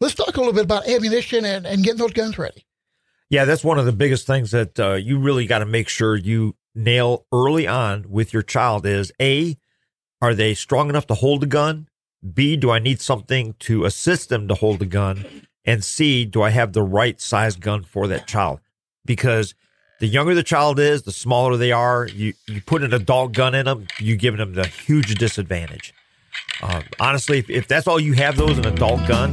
let's talk a little bit about ammunition and, and getting those guns ready. Yeah, that's one of the biggest things that uh, you really got to make sure you nail early on with your child is A, are they strong enough to hold a gun? B, do I need something to assist them to hold a gun? And C, do I have the right size gun for that child? Because the younger the child is, the smaller they are. You you put an adult gun in them, you giving them the huge disadvantage. Um, honestly, if, if that's all you have, though, is an adult gun,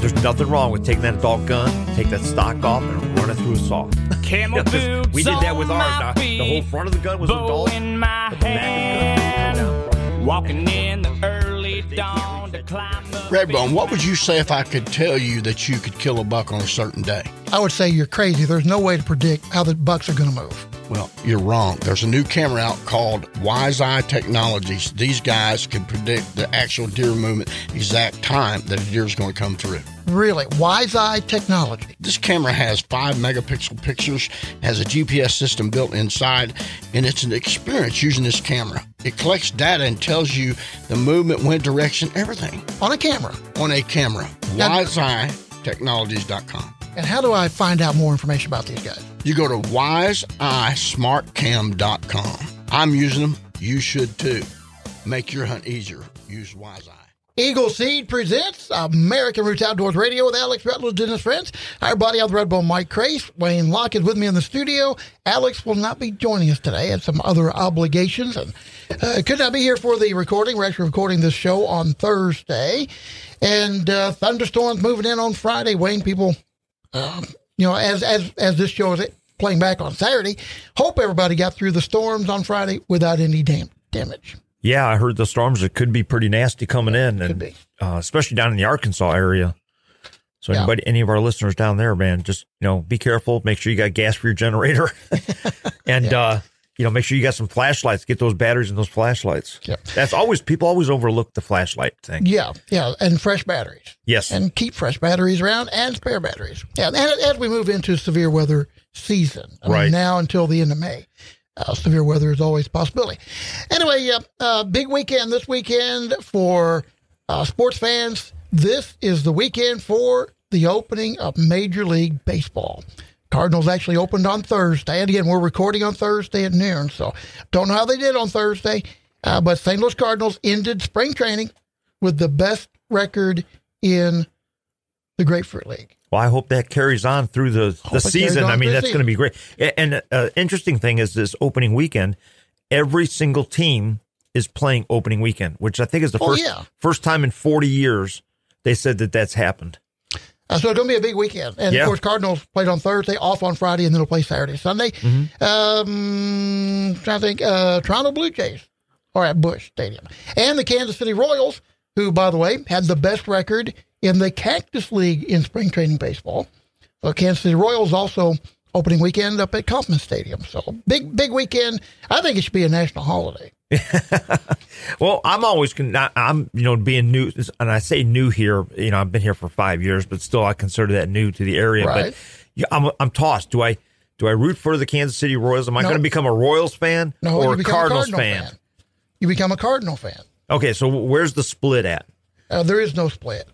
there's nothing wrong with taking that adult gun, take that stock off, and run it through a saw. Camel Yeah, boots we did that with ours. Now, the whole front of the gun was adult. in my but the back of the gun was hand. Walking in the early dawn to climb the Redbone, what would you say if I could tell you that you could kill a buck on a certain day? I would say you're crazy. There's no way to predict how the bucks are going to move. Well, you're wrong. There's a new camera out called Wise Eye Technologies. These guys can predict the actual deer movement, exact time that a deer is going to come through. Really, Wise Eye technology. This camera has five megapixel pictures, has a GPS system built inside, and it's an experience using this camera. It collects data and tells you the movement, wind direction, everything on a camera. on a camera. WiseEyeTechnologies.com. And how do I find out more information about these guys? You go to wiseeyesmartcam.com. I'm using them. You should too. Make your hunt easier. Use Wise Eye. Eagle Seed presents American Roots Outdoors Radio with Alex Rutledge and his friends. Our buddy on the Redbone, Mike Crase. Wayne Lach is with me in the studio. Alex will not be joining us today. Had some other obligations and uh, could not be here for the recording. We're actually recording this show on Thursday. And uh, thunderstorms moving in on Friday. Wayne, people, um, you know, as, as, as this show is playing back on Saturday, hope everybody got through the storms on Friday without any dam- damage. Yeah, I heard the storms that could be pretty nasty coming in, and. Uh, especially down in the Arkansas area. So Yeah. anybody, any of our listeners down there, man, just you know, be careful. Make sure you got gas for your generator, and uh, you know, make sure you got some flashlights. Get those batteries in those flashlights. Yep. That's always people always overlook the flashlight thing. Yeah, yeah, and fresh batteries. Yes. and keep fresh batteries around and spare batteries. Yeah, and as we move into severe weather season, I mean, Right. now until the end of May, uh, severe weather is always a possibility. Anyway, uh, uh, big weekend this weekend for uh, sports fans. This is the weekend for the opening of Major League Baseball. Cardinals actually opened on Thursday, and again, we're recording on Thursday at noon, so don't know how they did on Thursday. Uh, but St. Louis Cardinals ended spring training with the best record in the Grapefruit League. Well, I hope that carries on through the, the season. I mean, that's going to be great. And uh, interesting thing is this opening weekend, every single team is playing opening weekend, which I think is the Oh, first yeah. first time in 40 years they said that that's happened. Uh, so it's going to be a big weekend. And Yeah. of course, Cardinals played on Thursday, off on Friday, and then they'll play Saturday, Sunday. Mm-hmm. Um, trying to think, uh, Toronto Blue Jays are at Busch Stadium. And the Kansas City Royals, who, by the way, had the best record in the Cactus League in spring training baseball. So Kansas City Royals also opening weekend up at Kauffman Stadium. So big, big weekend. I think it should be a national holiday. Well, I'm always I'm you know being new, and I say new here. You know, I've been here for five years, but still I consider that new to the area. Right. But I'm I'm tossed. Do I do I root for the Kansas City Royals? Am I No. going to become a Royals fan No, or a Cardinals a Cardinal fan? You become a Cardinal fan. Okay, so where's the split at? Uh, there is no split.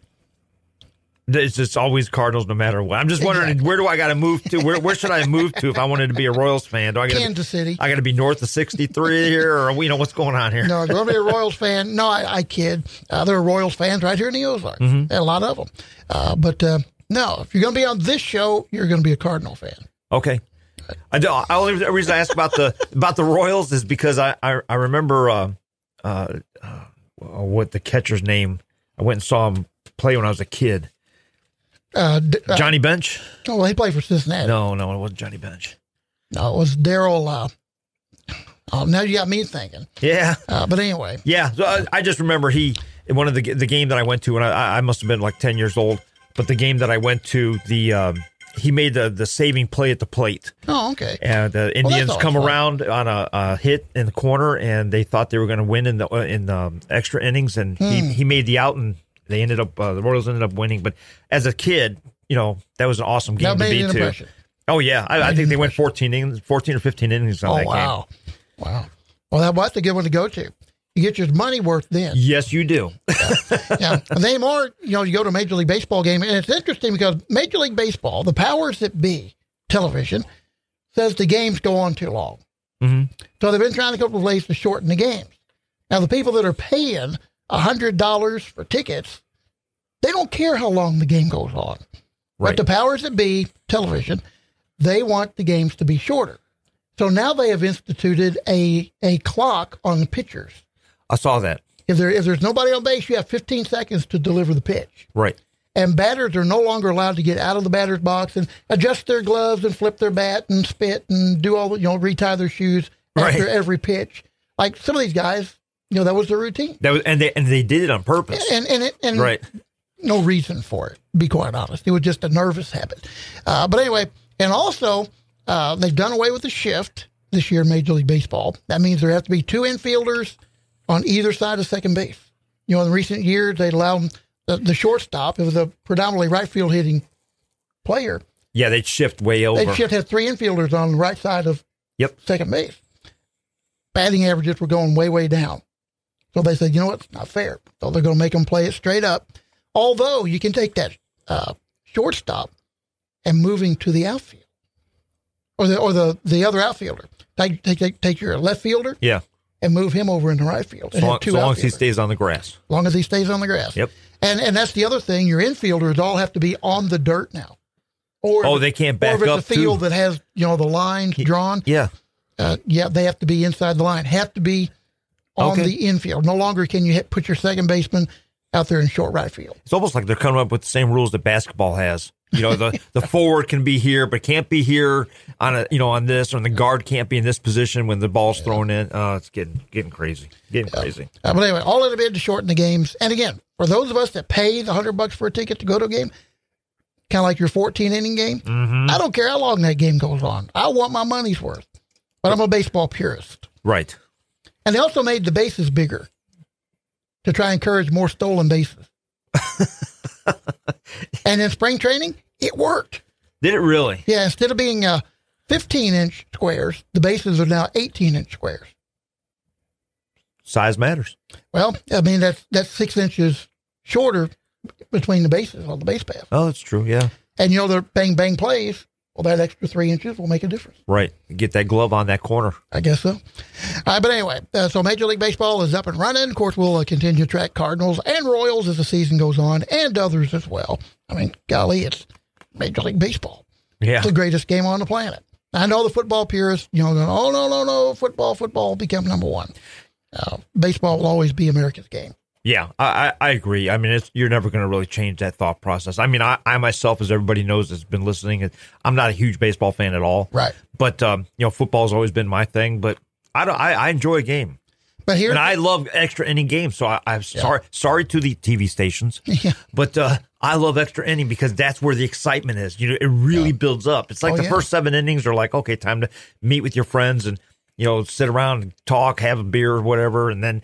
It's just always Cardinals, no matter what. I'm just wondering Exactly. where do I got to move to? Where where should I move to if I wanted to be a Royals fan? Do I got Kansas City. I got to be north of 63 here, or you know what's going on here? No, if you're going to be a Royals fan, no, I, I kid. Uh, there are Royals fans right here in the Ozarks, Mm-hmm. and a lot of them. Uh, but uh, no, if you're going to be on this show, you're going to be a Cardinal fan. Okay. I do, I only the reason I ask about the about the Royals is because I I, I remember uh, uh, uh, what the catcher's name. I went and saw him play when I was a kid. Uh, uh, Johnny Bench? oh, well, he played for Cincinnati. No, no, it wasn't Johnny Bench. No, it was Daryl. Uh, oh, now you got me thinking. Yeah, Uh, but anyway, yeah. So I, I just remember he in one of the the game that I went to, and I, I must have been like ten years old. But the game that I went to, the um, he made the the saving play at the plate. oh, okay. and the Indians always come fun. around on a, a hit in the corner, and they thought they were going to win in the in the extra innings, and Hmm. he he made the out, and they ended up uh, the Royals ended up winning. But as a kid, you know that was an awesome game to be to. Oh yeah, I, I think they went fourteen innings, fourteen or fifteen innings on Oh, that game. wow. Wow. Well, that was a good one to go to. You get your money worth then. Yes, you do. yeah. And they more, you know, you go to a Major League Baseball game, and it's interesting because Major League Baseball, the powers that be, television, says the games go on too long. Mhm. So they've been trying to couple of ways to shorten the games. Now, the people that are paying $100 for tickets, they don't care how long the game goes on. Right. But the powers that be, television, they want the games to be shorter. So now they have instituted a, a clock on the pitchers. I saw that. If there if there's nobody on base, you have 15 seconds to deliver the pitch. Right. And batters are no longer allowed to get out of the batter's box and adjust their gloves and flip their bat and spit and do all you know retie their shoes after Right. every pitch. Like some of these guys, you know, that was their routine. That was, and they and they did it on purpose. And and it, and right. no reason for it. Be quite honest, it was just a nervous habit. Uh, but anyway, and also uh, they've done away with the shift this year in Major League Baseball. That means there have to be two infielders on either side of second base. You know, in recent years they allowed the, the shortstop. It was a predominantly right field hitting player. Yeah, they'd shift way over. They'd shift had three infielders on the right side of Yep. second base. Batting averages were going way, way down. So they said, you know what? It's not fair. So they're going to make them play it straight up. Although you can take that uh, shortstop and moving to the outfield or the, or the, the other outfielder. Take, take, take, your left fielder Yeah. and move him over into right field. So long, so long as he stays on the grass. As long as he stays on the grass. Yep. And and that's the other thing. Your infielders all have to be on the dirt now. Or Oh, they can't or back if it's a field too. that has you know the lines drawn, Yeah. uh, yeah, they have to be inside the line. Have to be on Okay. the infield. No longer can you hit, put your second baseman out there in short right field. It's almost like they're coming up with the same rules that basketball has. You know, the, the forward can be here, but can't be here on a you know on this, or the guard can't be in this position when the ball's thrown in. Uh, it's getting getting crazy, getting crazy. Uh, but anyway, all of it to shorten the games. And again, for those of us that pay the hundred bucks for a ticket to go to a game, kind of like your fourteen inning game, Mm-hmm. I don't care how long that game goes on. I want my money's worth. But I'm a baseball purist. Right. And they also made the bases bigger to try and encourage more stolen bases. and in spring training, it worked. Did it really? Yeah, instead of being uh, 15 inch squares, the bases are now 18 inch squares. Size matters. Well, I mean, that's, that's six inches shorter between the bases on the base path. Oh, that's true. Yeah. And, you know, the bang bang plays, well, that extra three inches will make a difference. Right. Get that glove on that corner. I guess so. Uh, but anyway, uh, so Major League Baseball is up and running. Of course, we'll uh, continue to track Cardinals and Royals as the season goes on, and others as well. I mean, golly, it's Major League Baseball. Yeah. It's the greatest game on the planet. I know the football purists, you know, going, oh, no, no, no, football, football become number one. Uh, baseball will always be America's game. Yeah, I, I, I agree. I mean, it's, you're never going to really change that thought process. I mean, I, I myself, as everybody knows that's been listening, I'm not a huge baseball fan at all. Right. But um, you know, football's always been my thing. But I don't. I, I enjoy a game, But here, and I love extra inning games. So I, I'm sorry, sorry to the TV stations, Yeah. but uh, I love extra inning because that's where the excitement is. You know, it really builds up. It's like Oh, the yeah. first seven innings are like, okay, time to meet with your friends and you know sit around and talk, have a beer or whatever, and then.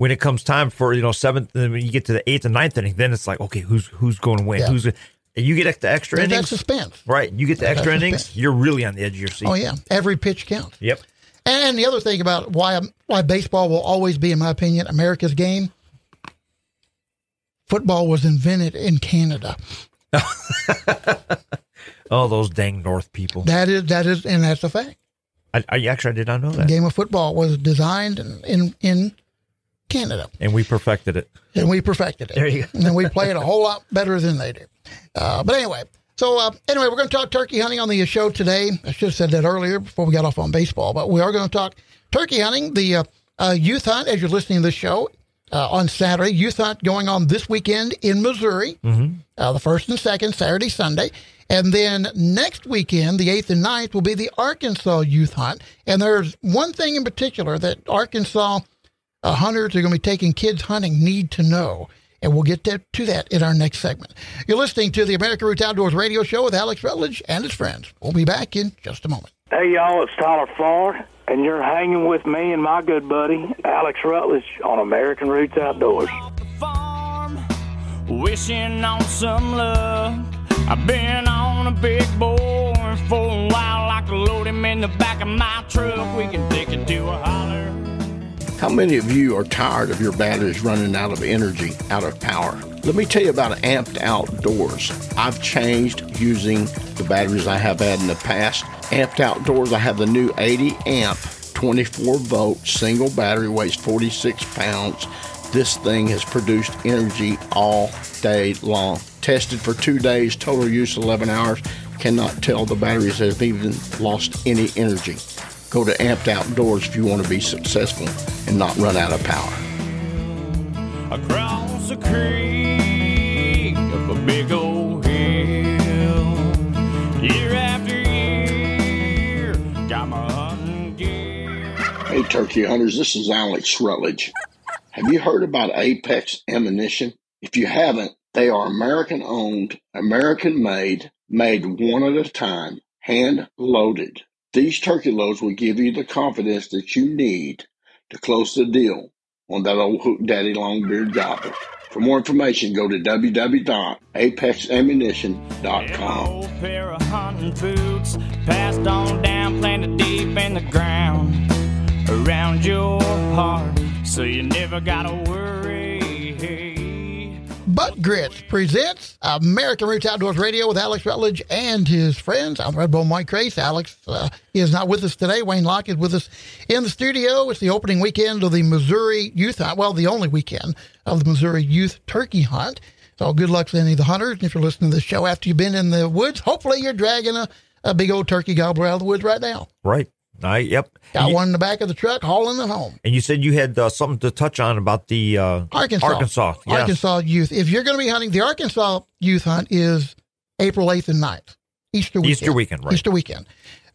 When it comes time for you know seventh, and when you get to the eighth and ninth inning, then it's like okay, who's who's going to win? Yeah. Who's and you get the extra there's that suspense. right? You get the extra innings, you're really on the edge of your seat. Oh, yeah. Every pitch counts. Yep. And the other thing about why why baseball will always be, in my opinion, America's game. Football was invented in Canada. Oh, those dang North people. That is that is, and that's a fact. I, I actually I did not know The that, game of football was designed in in, in Canada, and we perfected it. and we perfected it. There you go. and we play it a whole lot better than they do. Uh, but anyway, so uh, anyway, we're going to talk turkey hunting on the show today. I should have said that earlier before we got off on baseball, but we are going to talk turkey hunting, the uh, uh, youth hunt. As you're listening to this show uh, on Saturday, youth hunt going on this weekend in Missouri, uh, the first and second Saturday, Sunday. And then next weekend, the 8th and 9th, will be the Arkansas Youth Hunt. And there's one thing in particular that Arkansas uh, hunters are going to be taking kids hunting need to know. And we'll get to, to that in our next segment. You're listening to the American Roots Outdoors radio show with Alex Rutledge and his friends. We'll be back in just a moment. Hey, y'all, it's Tyler Ford, and you're hanging with me and my good buddy, Alex Rutledge, on American Roots Outdoors. farm, wishing on some luck. I've been on a big boy for a while, like to load him in the back of my truck. We can take it to a holler. How many of you are tired of your batteries running out of energy, out of power? Let me tell you about Amped Outdoors. I've changed using the batteries I have had in the past. Amped Outdoors, I have the new 80 amp 24 volt single battery, weighs 46 pounds. This thing has produced energy all day long. Tested for two days, total use 11 hours. Cannot tell the batteries have even lost any energy. Go to Amped Outdoors if you want to be successful and not run out of power. across creek up a big old hill. Year after year, got my hunting gear. Hey, turkey hunters, this is Alex Rutledge. Have you heard about Apex Ammunition? If you haven't, they are American owned, American made, made one at a time, hand loaded. These turkey loads will give you the confidence that you need to close the deal on that old hook daddy longbeard gobbler. For more information, go to www.apexammunition.com. old pair of hunting boots, passed on down, planted deep in the ground, around your heart, so you never gotta worry. Buck Grits presents American Roots Outdoors Radio with Alex Rutledge and his friends. I'm Redbone Mike Crase. Alex uh, is not with us today. Wayne Lach is with us in the studio. It's the opening weekend of the Missouri Youth. Well, the only weekend of the Missouri Youth Turkey Hunt. So good luck to any of the hunters. And if you're listening to this show after you've been in the woods, hopefully you're dragging a, a big old turkey gobbler out of the woods right now. Right. I, yep. Got you, one in the back of the truck hauling it home. and you said you had uh, something to touch on about the uh, Arkansas. Arkansas. Yes. Arkansas youth. If you're going to be hunting, the Arkansas youth hunt is April 8th and 9th, Easter weekend. Easter weekend, right. Easter weekend.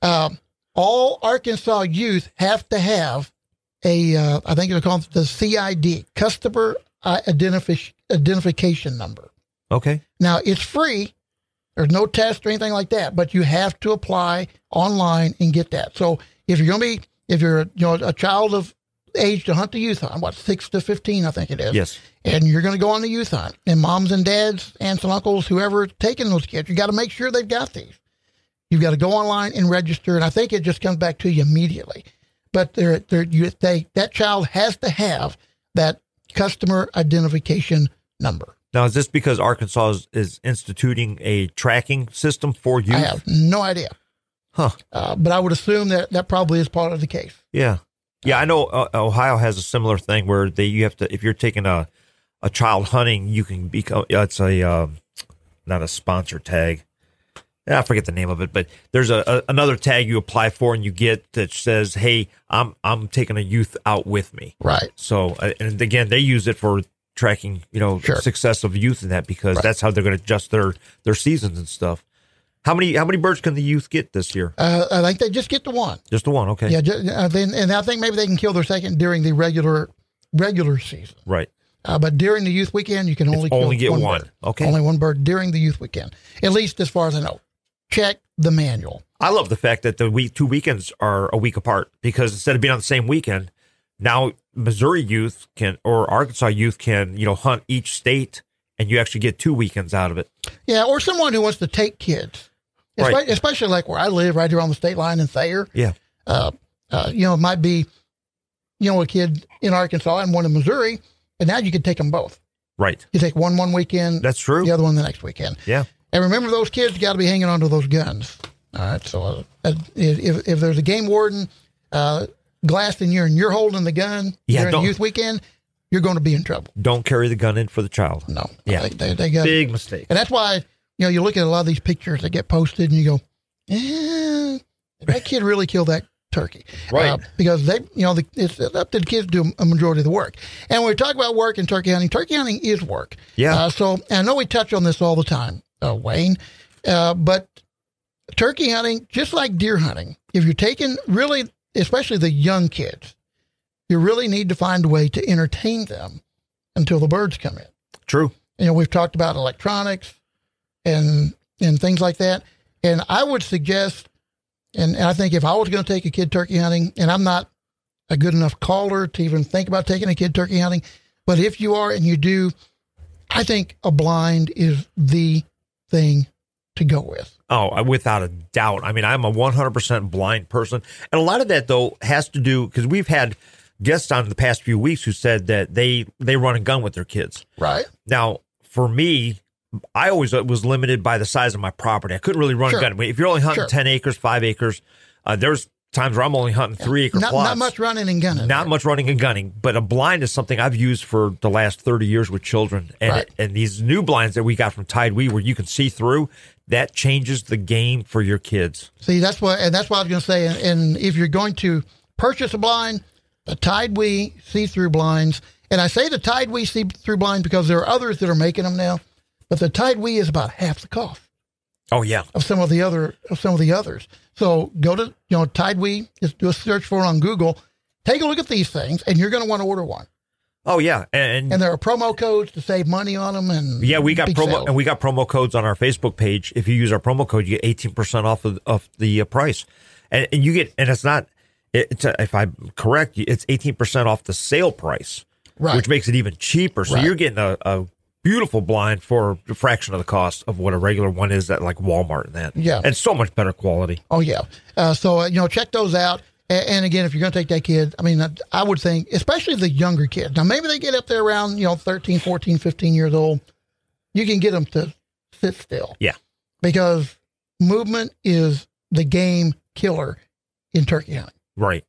Um, all Arkansas youth have to have a, uh, I think it's called the CID, Customer Identifi- Identification Number. Okay. Now, it's free. There's no test or anything like that, but you have to apply online and get that. So if you're going to be, if you're you know a child of age to hunt the youth hunt, what six to fifteen, I think it is. Yes. And you're going to go on the youth hunt, and moms and dads, aunts and uncles, whoever taking those kids, you got to make sure they've got these. You've got to go online and register, and I think it just comes back to you immediately. But they're, they're, you, they, that child has to have that customer identification number. Now, is this because Arkansas is, is instituting a tracking system for youth? I have no idea. Huh. Uh, but I would assume that that probably is part of the case. Yeah. Yeah, I know uh, Ohio has a similar thing where they you have to if you're taking a a child hunting, you can become uh, it's a um, not a sponsor tag. Yeah, I forget the name of it, but there's a, a another tag you apply for and you get that says, "Hey, I'm I'm taking a youth out with me." Right. So, uh, and again, they use it for tracking, you know, Sure. success of youth in that because Right. that's how they're going to adjust their their seasons and stuff. How many how many birds can the youth get this year? Uh, I think they just get the one. Just the one, okay? Yeah. Just, uh, then, and I think maybe they can kill their second during the regular regular season. Right. Uh, but during the youth weekend, you can only kill only get one. one. bird. Okay. Only one bird during the youth weekend, at least as far as I know. Check the manual. I love the fact that the week two weekends are a week apart because instead of being on the same weekend, now Missouri youth can or Arkansas youth can you know hunt each state, and you actually get two weekends out of it. Yeah, or someone who wants to take kids, Right. Especially like where I live, right here on the state line in Thayer. Yeah. Uh, uh, you know, it might be, you know, a kid in Arkansas and one in Missouri, and now you can take them both. Right. You take one one weekend, That's true. the other one the next weekend. Yeah. And remember, those kids got to be hanging onto those guns. All right. So uh, if, if there's a game warden uh, glassing you and you're holding the gun Yeah, during don't- youth weekend, you're going to be in trouble. Don't carry the gun in for the child. No. Yeah. They, they, they got, Big mistake. and that's why, you know, you look at a lot of these pictures that get posted and you go, eh, that kid really killed that turkey? Right. Uh, because they, you know, the, it's up to the kids to do a majority of the work. And when we talk about work and turkey hunting, turkey hunting is work. Yeah. Uh, so and I know we touch on this all the time, uh, Wayne, uh, but turkey hunting, just like deer hunting, if you're taking really, especially the young kids, you really need to find a way to entertain them until the birds come in. True. You know, we've talked about electronics and and things like that. And I would suggest, and, and I think if I was going to take a kid turkey hunting, and I'm not a good enough caller to even think about taking a kid turkey hunting, but if you are and you do, I think a blind is the thing to go with. Oh, uh, without a doubt. I mean, I'm a 100% blind person. And a lot of that, though, has to do because we've had guests on the past few weeks who said that they they run a gun with their kids. Right. Now, for me, I always was limited by the size of my property. I couldn't really run Sure. a gun. If you're only hunting Sure. ten acres, five acres, uh, there's times where I'm only hunting three acre Not, plots. not much running and gunning. Not much running and gunning, but a blind is something I've used for the last 30 years with children. And, Right. and these new blinds that we got from TideWe, where you can see through, that changes the game for your kids. See, that's what, and that's what I was going to say. And, and if you're going to purchase a blind, the TideWe see-through blinds, and I say the TideWe see-through blinds because there are others that are making them now, but the TideWe is about half the cost Oh, yeah. of some of the other of some of the others. So go to you know TideWe, just do a search for it on Google. Take a look at these things, and you're going to want to order one. Oh, yeah. And, And there are promo codes to save money on them. And yeah, we got promo sales. and we got promo codes on our Facebook page. If you use our promo code, you get 18% off of, of the uh, price. And, and you get, and it's not, it's a, if I'm correct, it's 18% off the sale price, Right. which makes it even cheaper. So Right. you're getting a, a beautiful blind for a fraction of the cost of what a regular one is at like Walmart and that. Yeah. And so much better quality. Oh yeah. Uh, so uh, you know, check those out. And, and again, if you're going to take that kid, I mean, I, I would think, especially the younger kids. Now, maybe they get up there around you know 13, 14, 15 years old. You can get them to sit still Yeah. because movement is the game killer in turkey hunting. Right.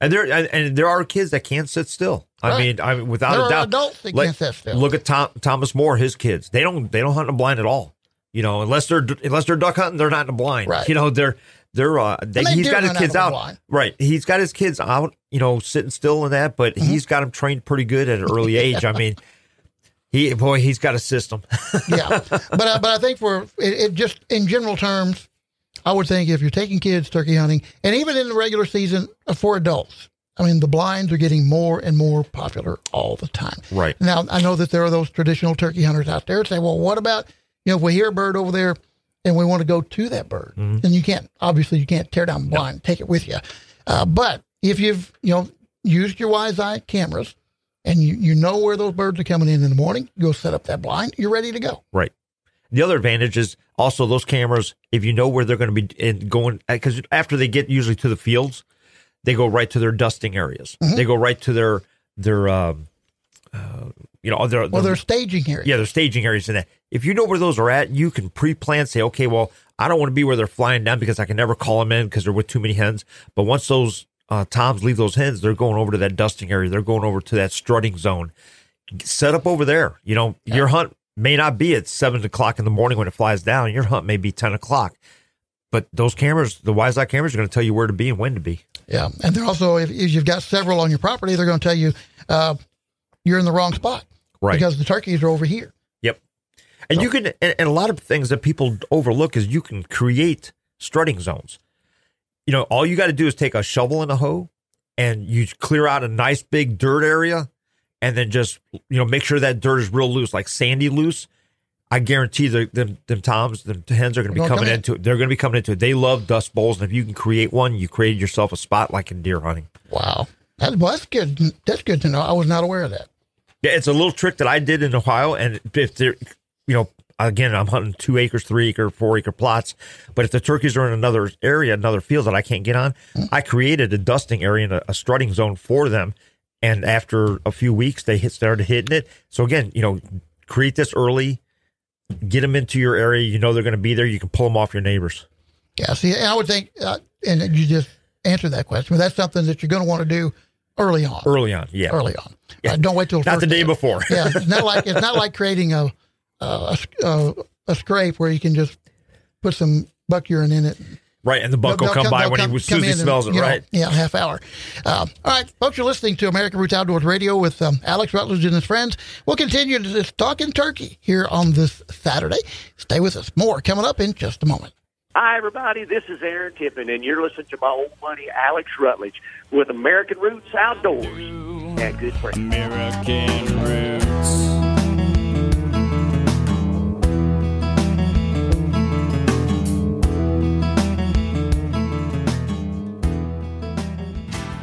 And there and, there are kids that can't sit still. I Right. mean, I mean, without There a are doubt. adults that Like, can't sit still. Look at Tom, Thomas Moore, his kids. They don't they don't hunt in a blind at all. You know, unless they're unless they're duck hunting, they're not in a blind. Right. You know, they're they're uh they, they he's got his kids out. blind. Right. He's got his kids out, you know, sitting still in that, but Mm-hmm. he's got them trained pretty good at an early age. I mean, he boy, he's got a system. yeah, but uh, but I think for it, it just in general terms, I would think if you're taking kids turkey hunting, and even in the regular season uh, for adults, I mean the blinds are getting more and more popular all the time. Right. now, I know that there are those traditional turkey hunters out there that say, well, what about you know if we hear a bird over there and we want to go to that bird, then you can't obviously you can't tear down the blind, take it with you. Uh, but if you've you know used your wise eye cameras. And you, you know where those birds are coming in in the morning. You go set up that blind. You're ready to go. Right. The other advantage is also those cameras. If you know where they're going to be in going, because after they get usually to the fields, they go right to their dusting areas. Mm-hmm. They go right to their their um, uh, you know their, Well, their- staging areas. yeah their staging areas and that. If you know where those are at, you can pre-plan. Say, okay, well, I don't want to be where they're flying down because I can never call them in because they're with too many hens. But once those uh, toms leave those hens, they're going over to that dusting area. They're going over to that strutting zone. Set up over there. You know, your hunt may not be at seven o'clock in the morning when it flies down. Your hunt may be ten o'clock. But those cameras, the Wise Eye cameras, are going to tell you where to be and when to be. Yeah, and they're also if, if you've got several on your property, they're going to tell you uh, you're in the wrong spot Right. because the turkeys are over here. Yep. And you can, and, and a lot of things that people overlook is you can create strutting zones. You know, all you got to do is take a shovel and a hoe and you clear out a nice big dirt area and then just, you know, make sure that dirt is real loose, like sandy loose. I guarantee the, them, them toms, the hens are going to be They're coming into it. They're going to be coming into it. They love dust bowls. And if you can create one, you created yourself a spot like in deer hunting. Wow, that, well, that's good. That's good to know. I was not aware of that. Yeah, it's a little trick that I did in Ohio, and if they're, you know, again, I'm hunting two acres, three acre, four acre plots, but if the turkeys are in another area, another field that I can't get on, hmm. I created a dusting area and a, a strutting zone for them, and after a few weeks, they hit started hitting it. So again, you know, create this early, get them into your area. You know they're going to be there. You can pull them off your neighbors. Yeah, see, and I would think, uh, and you just answered that question. But that's something that you're going to want to do early on. Early on, yeah, Early on. Uh, don't wait till not the first day before. yeah, it's not like it's not like creating a a, a a scrape where you can just put some buck urine in it. Right, and the buck will They'll come by they'll when come- he as soon as he in and, smells it, you know, right? yeah, half hour. Uh, all right, folks, you're listening to American Roots Outdoors Radio with um, Alex Rutledge and his friends. We'll continue to talk in turkey here on this Saturday. Stay with us. More coming up in just a moment. Hi, everybody. This is Aaron Tippin, and you're listening to my old buddy Alex Rutledge with American Roots Outdoors. Yeah, good friend. American roots.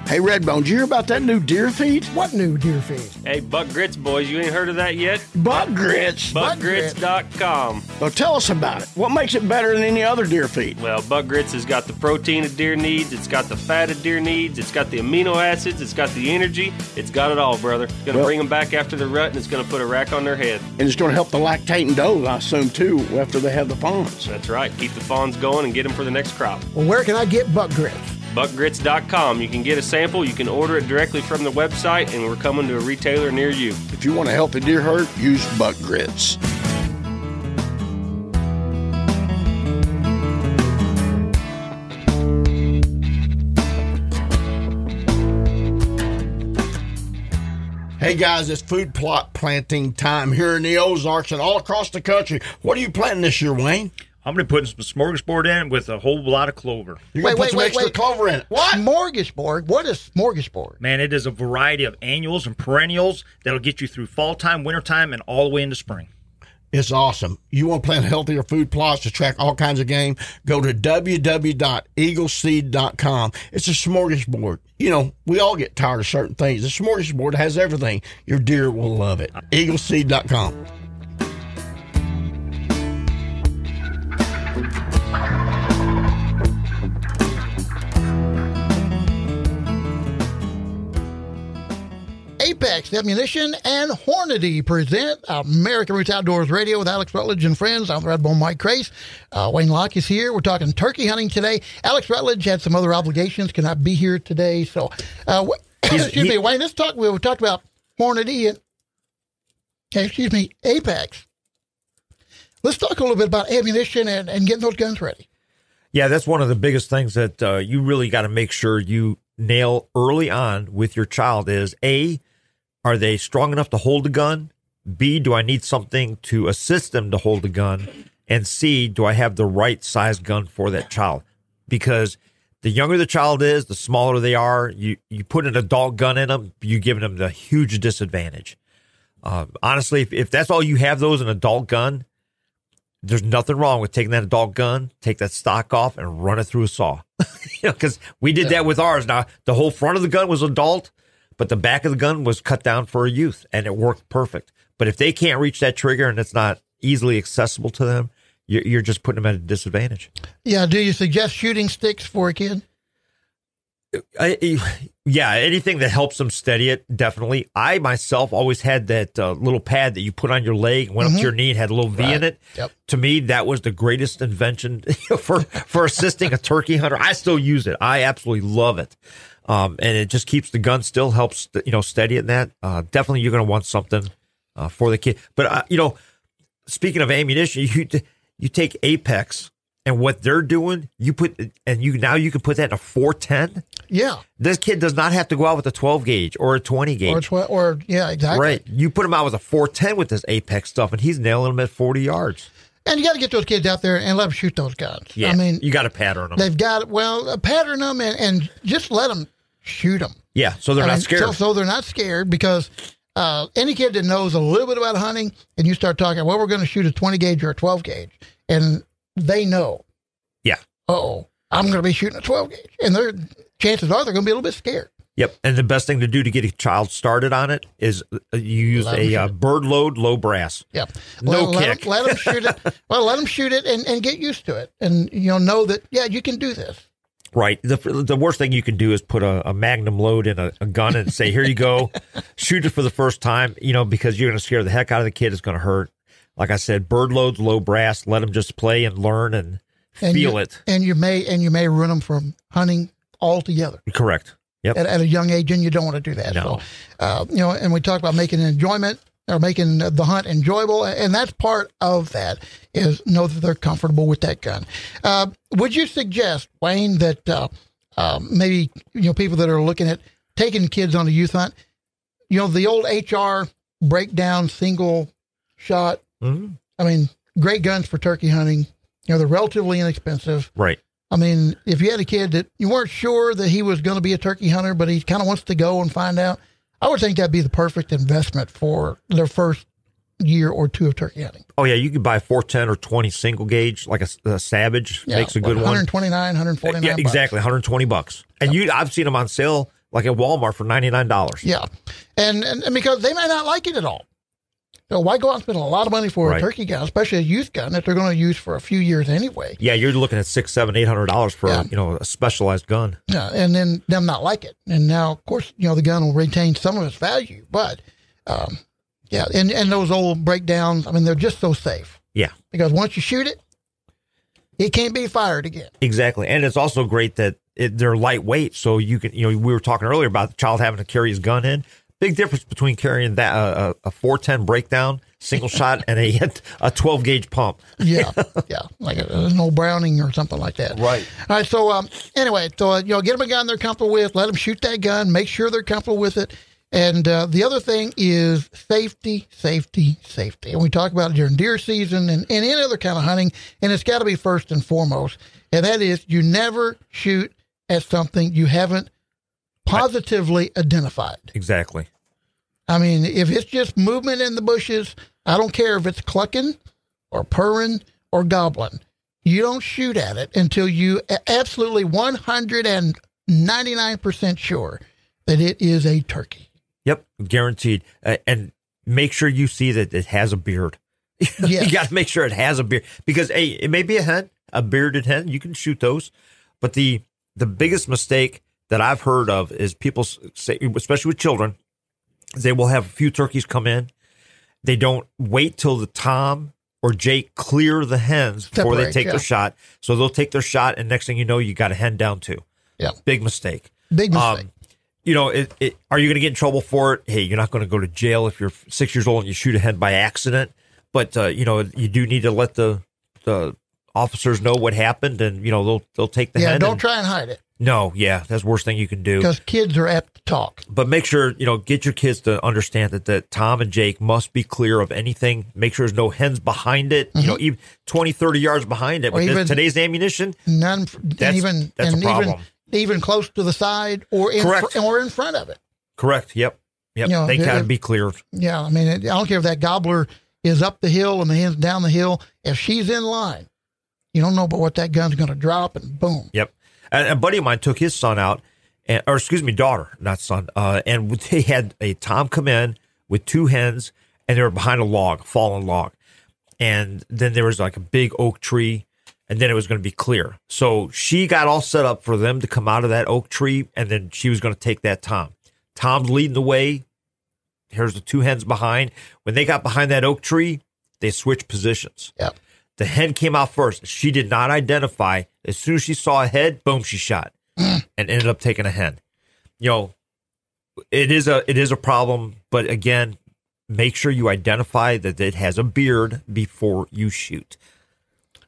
Hey Hey, Redbone, did you hear about that new deer feed? What new deer feed? Hey, Buck Grits boys, you ain't heard of that yet? Buck grits. BuckGrits.com. Well, tell us about it. What makes it better than any other deer feed? Well, Buck Grits has got the protein a deer needs, it's got the fat a deer needs, it's got the amino acids, it's got the energy, it's got it all, brother. It's gonna Well- bring them back after the rut and it's gonna put a rack on their head. And it's going to help the lactating does, I assume, too, after they have the fawns. That's right. Keep the fawns going and get them for the next crop. Well, where can I get buck grits? BuckGrits.com. You can get a sample, you can order it directly from the website, and we're coming to a retailer near you. If you want a healthy deer herd, use Buck grits. Hey guys, it's food plot planting time here in the Ozarks and all across the country. What are you planting this year, Wayne? I'm going to put some smorgasbord in with a whole lot of clover. You're Wait, gonna put wait, some wait, extra wait. clover in it. What? Smorgasbord. What is smorgasbord? Man, it is a variety of annuals and perennials that'll get you through fall time, winter time, and all the way into spring. It's awesome. You want to plant healthier food plots to track all kinds of game? Go to www.eagleseed.com. It's a smorgasbord. You know, we all get tired of certain things. The smorgasbord has everything. Your deer will love it. Eagleseed.com. Apex Ammunition and Hornady present American Roots Outdoors Radio with Alex Rutledge and friends. I'm the Redbone Mike Crase. Uh, Wayne Lach is here. We're talking turkey hunting today. Alex Rutledge had some other obligations, cannot be here today. So, uh, excuse he- me, Wayne. Let's talk. We talked about Hornady and excuse me, Apex. Let's talk a little bit about ammunition and, and getting those guns ready. Yeah, that's one of the biggest things that uh, you really got to make sure you nail early on with your child is A, are they strong enough to hold a gun? B, do I need something to assist them to hold a gun? And C, do I have the right size gun for that child? Because the younger the child is, the smaller they are. You you put an adult gun in them, you're giving them the huge disadvantage. Uh, honestly, if, if that's all you have, those an adult gun, there's nothing wrong with taking that adult gun, take that stock off, and run it through a saw. you know, because we did that with ours. Now the whole front of the gun was adult, but the back of the gun was cut down for a youth, and it worked perfect. But if they can't reach that trigger and it's not easily accessible to them, you're, you're just putting them at a disadvantage. Yeah. Do you suggest shooting sticks for a kid? I, yeah, anything that helps them steady it, definitely. I myself always had that uh, little pad that you put on your leg, went up to your knee, and had a little V in it. Yep. To me, that was the greatest invention for for assisting a turkey hunter. I still use it. I absolutely love it, um, and it just keeps the gun still helps you know steady it. And that uh, definitely you're going to want something uh, for the kid. But uh, you know, speaking of ammunition, you you take Apex. And what they're doing, you put, and you now you can put that in a 410. Yeah. This kid does not have to go out with a 12 gauge or a 20 gauge. Or, tw- or yeah, exactly. right. You put him out with a 410 with this Apex stuff, and he's nailing them at 40 yards. And you got to get those kids out there and let them shoot those guns. Yeah. I mean, you got to pattern them. they've got well uh, pattern them and, and just let them shoot them. yeah. So they're I not mean, scared. So, so they're not scared because uh, any kid that knows a little bit about hunting and you start talking, well, we're going to shoot a 20 gauge or a 12 gauge, and they know, yeah. oh, I'm going to be shooting a 12 gauge, and their chances are they're going to be a little bit scared. Yep. And the best thing to do to get a child started on it is uh, you use Let a uh, bird load low brass. Yep. No let kick. Them, let them shoot it. Well, let them shoot it and, and get used to it, and you know know that yeah, you can do this. Right. The, the worst thing you can do is put a, a magnum load in a, a gun and say, here you go, shoot it for the first time, you know, because you're going to scare the heck out of the kid. It's going to hurt. Like I said, bird loads, low brass, let them just play and learn and, And feel you, it. and you may and you may ruin them from hunting altogether. Correct. Yep. at, at a young age, and you don't want to do that. No. So, uh, you know, and we talk about making enjoyment or making the hunt enjoyable, and that's part of that is know that they're comfortable with that gun. Uh, would you suggest, Wayne, that uh, uh, maybe you know people that are looking at taking kids on a youth hunt, you know, the old HR breakdown single shot. Mhm. I mean, great guns for turkey hunting. You know, they're relatively inexpensive. Right. I mean, if you had a kid that you weren't sure that he was going to be a turkey hunter, but he kind of wants to go and find out, I would think that'd be the perfect investment for their first year or two of turkey hunting. Oh, yeah. You could buy a 410 or 20 single gauge, like a, a Savage makes a good one. 129, 149 Yeah, exactly. 120 bucks. And you, I've seen them on sale like at Walmart for ninety nine dollars. Yeah, and, and and because they may not like it at all. So why go out and spend a lot of money for Right. a turkey gun, especially a youth gun that they're going to use for a few years anyway? Yeah, you're looking at six, seven, eight hundred dollars for Yeah. you know a specialized gun. Yeah, and then them not like it, and now of course you know the gun will retain some of its value, but um, yeah, and and those old breakdowns, I mean they're just so safe Yeah, because once you shoot it, it can't be fired again. exactly. And it's also great that it, they're lightweight, so you can you know we were talking earlier about the child having to carry his gun in. Big difference between carrying that uh, a four ten breakdown single shot and a a twelve gauge pump. Yeah, yeah, like a, an old Browning or something like that. Right. All right. So um, anyway, so uh, you know, get them a gun they're comfortable with. Let them shoot that gun. Make sure they're comfortable with it. And uh, the other thing is safety, safety, safety. And we talk about it during deer season and, and any other kind of hunting. And it's got to be first and foremost. And that is you never shoot at something you haven't positively identified. Exactly. I mean, if it's just movement in the bushes, I don't care if it's clucking or purring or gobbling. You don't shoot at it until you absolutely 199% sure that it is a turkey. Yep, guaranteed. Uh, and make sure you see that it has a beard. Yes. you got to make sure it has a beard because hey, it may be a hen, a bearded hen. You can shoot those, but the the biggest mistake that I've heard of is people say, especially with children, they will have a few turkeys come in. They don't wait till the Tom or Jake clear the hens before they take yeah. their shot. So they'll take their shot, and next thing you know, you got a hen down too. Yeah. Big mistake. Big mistake. Um, you know, it, it, are you going to get in trouble for it? Hey, you're not going to go to jail if you're six years old and you shoot a hen by accident. But uh, you know, you do need to let the the officers know what happened, and you know they'll they'll take the hen yeah, hen. don't and- try and hide it No, yeah, that's the worst thing you can do. because kids are apt to talk. But make sure you know get your kids to understand that that Tom and Jake must be clear of anything. Make sure there's no hens behind it. You know, even 20, 30 yards behind it. Mm-hmm. Or With this- today's ammunition, None, That's- even that's a and even problem. even close to the side or in Correct. fr- or in front of it. correct? Yep, yep. You know, they the- gotta be clear. Yeah, I mean, I don't care if that gobbler is up the hill and the hen's down the hill. If she's in line, you don't know but what that gun's going to drop, and boom. Yep. And a buddy of mine took his son out, and, or excuse me, daughter, not son. Uh, and they had a Tom come in with two hens, and they were behind a log, fallen log, and then there was like a big oak tree, and then it was going to be clear. So she got all set up for them to come out of that oak tree, and then she was going to take that Tom. Tom's leading the way. Here's the two hens behind. When they got behind that oak tree, they switched positions. Yep. The hen came out first. She did not identify. As soon as she saw a head, boom, she shot and ended up taking a hen. You know, it is a it is a problem, but again, make sure you identify that it has a beard before you shoot.